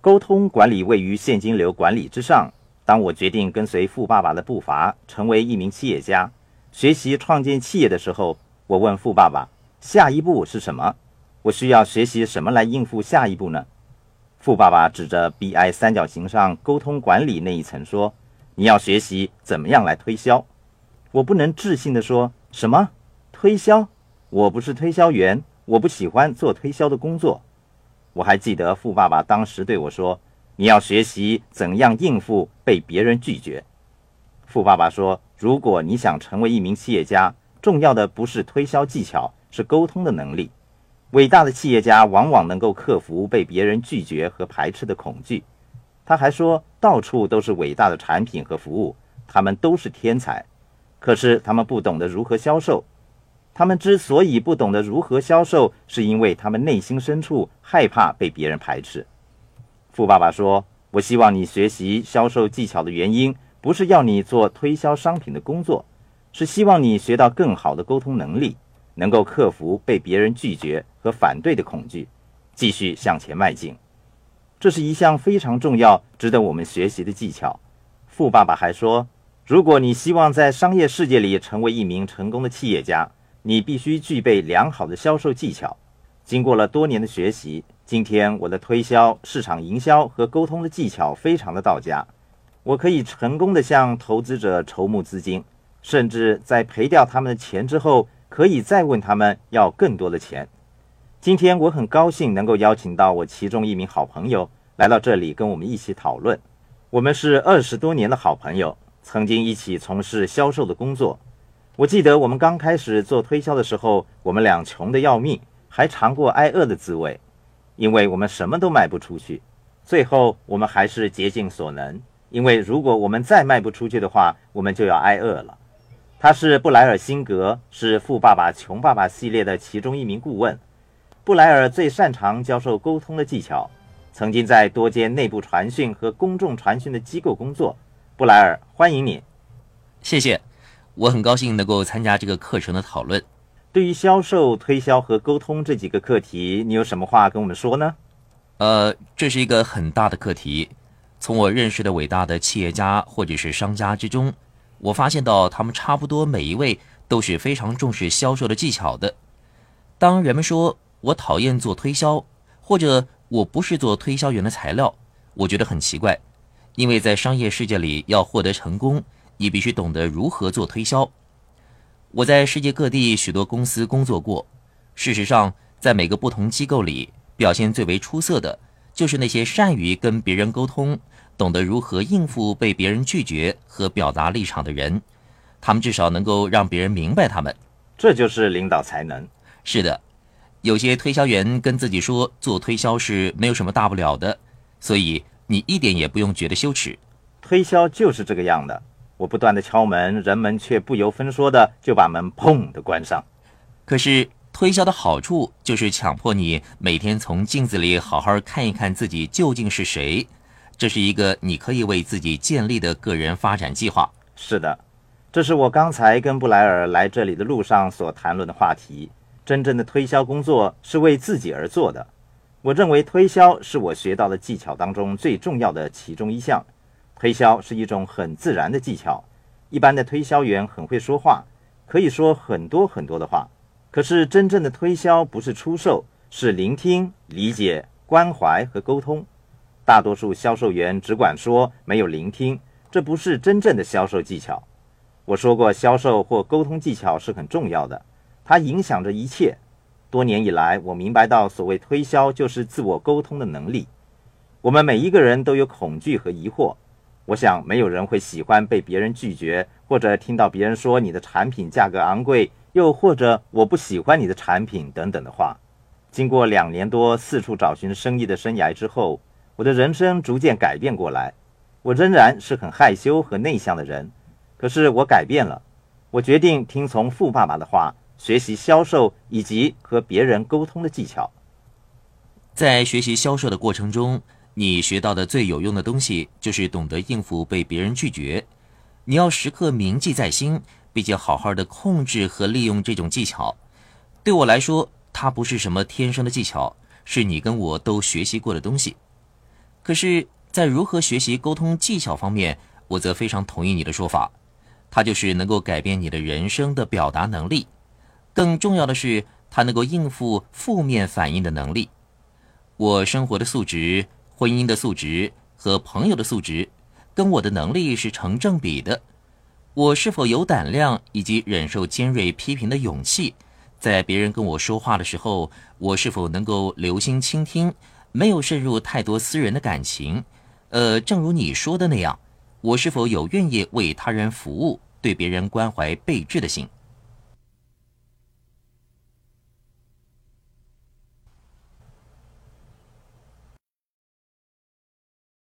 沟通管理位于现金流管理之上。当我决定跟随富爸爸的步伐，成为一名企业家，学习创建企业的时候，我问富爸爸：“下一步是什么？我需要学习什么来应付下一步呢？”富爸爸指着 BI 三角形上沟通管理那一层说：“你要学习怎么样来推销。”我不能置信地说：“什么推销？我不是推销员，我不喜欢做推销的工作。”我还记得富爸爸当时对我说。你要学习怎样应付被别人拒绝。富爸爸说：“如果你想成为一名企业家，重要的不是推销技巧，是沟通的能力。伟大的企业家往往能够克服被别人拒绝和排斥的恐惧。”他还说：“到处都是伟大的产品和服务，他们都是天才，可是他们不懂得如何销售。他们之所以不懂得如何销售，是因为他们内心深处害怕被别人排斥。”富爸爸说：“我希望你学习销售技巧的原因，不是要你做推销商品的工作，是希望你学到更好的沟通能力，能够克服被别人拒绝和反对的恐惧，继续向前迈进。这是一项非常重要、值得我们学习的技巧。”富爸爸还说：“如果你希望在商业世界里成为一名成功的企业家，你必须具备良好的销售技巧。经过了多年的学习。”今天我的推销、市场营销和沟通的技巧非常的到家，我可以成功的向投资者筹募资金，甚至在赔掉他们的钱之后，可以再问他们要更多的钱。今天我很高兴能够邀请到我其中一名好朋友来到这里跟我们一起讨论。我们是二十多年的好朋友，曾经一起从事销售的工作。我记得我们刚开始做推销的时候，我们俩穷得要命，还尝过挨饿的滋味。因为我们什么都卖不出去，最后我们还是竭尽所能。因为如果我们再卖不出去的话，我们就要挨饿了。他是布莱尔辛格，是《富爸爸穷爸爸》系列的其中一名顾问。布莱尔最擅长教授沟通的技巧，曾经在多间内部传讯和公众传讯的机构工作。布莱尔，欢迎你。谢谢，我很高兴能够参加这个课程的讨论。对于销售、推销和沟通这几个课题，你有什么话跟我们说呢？呃，这是一个很大的课题。从我认识的伟大的企业家或者是商家之中，我发现到他们差不多每一位都是非常重视销售的技巧的。当人们说我讨厌做推销，或者我不是做推销员的材料，我觉得很奇怪，因为在商业世界里要获得成功，你必须懂得如何做推销。我在世界各地许多公司工作过。事实上，在每个不同机构里，表现最为出色的，就是那些善于跟别人沟通、懂得如何应付被别人拒绝和表达立场的人。他们至少能够让别人明白他们。这就是领导才能。是的，有些推销员跟自己说做推销是没有什么大不了的，所以你一点也不用觉得羞耻。推销就是这个样的。我不断的敲门，人们却不由分说的就把门砰的关上。可是推销的好处就是强迫你每天从镜子里好好看一看自己究竟是谁。这是一个你可以为自己建立的个人发展计划。是的，这是我刚才跟布莱尔来这里的路上所谈论的话题。真正的推销工作是为自己而做的。我认为推销是我学到的技巧当中最重要的其中一项。推销是一种很自然的技巧，一般的推销员很会说话，可以说很多很多的话。可是真正的推销不是出售，是聆听、理解、关怀和沟通。大多数销售员只管说，没有聆听，这不是真正的销售技巧。我说过，销售或沟通技巧是很重要的，它影响着一切。多年以来，我明白到，所谓推销就是自我沟通的能力。我们每一个人都有恐惧和疑惑。我想，没有人会喜欢被别人拒绝，或者听到别人说你的产品价格昂贵，又或者我不喜欢你的产品等等的话。经过两年多四处找寻生意的生涯之后，我的人生逐渐改变过来。我仍然是很害羞和内向的人，可是我改变了。我决定听从富爸爸的话，学习销售以及和别人沟通的技巧。在学习销售的过程中。你学到的最有用的东西就是懂得应付被别人拒绝。你要时刻铭记在心，并且好好的控制和利用这种技巧。对我来说，它不是什么天生的技巧，是你跟我都学习过的东西。可是，在如何学习沟通技巧方面，我则非常同意你的说法，它就是能够改变你的人生的表达能力。更重要的是，它能够应付负面反应的能力。我生活的素质、婚姻的素质和朋友的素质，跟我的能力是成正比的。我是否有胆量以及忍受尖锐批评的勇气？在别人跟我说话的时候，我是否能够留心倾听，没有渗入太多私人的感情？呃，正如你说的那样，我是否有愿意为他人服务、对别人关怀备至的心？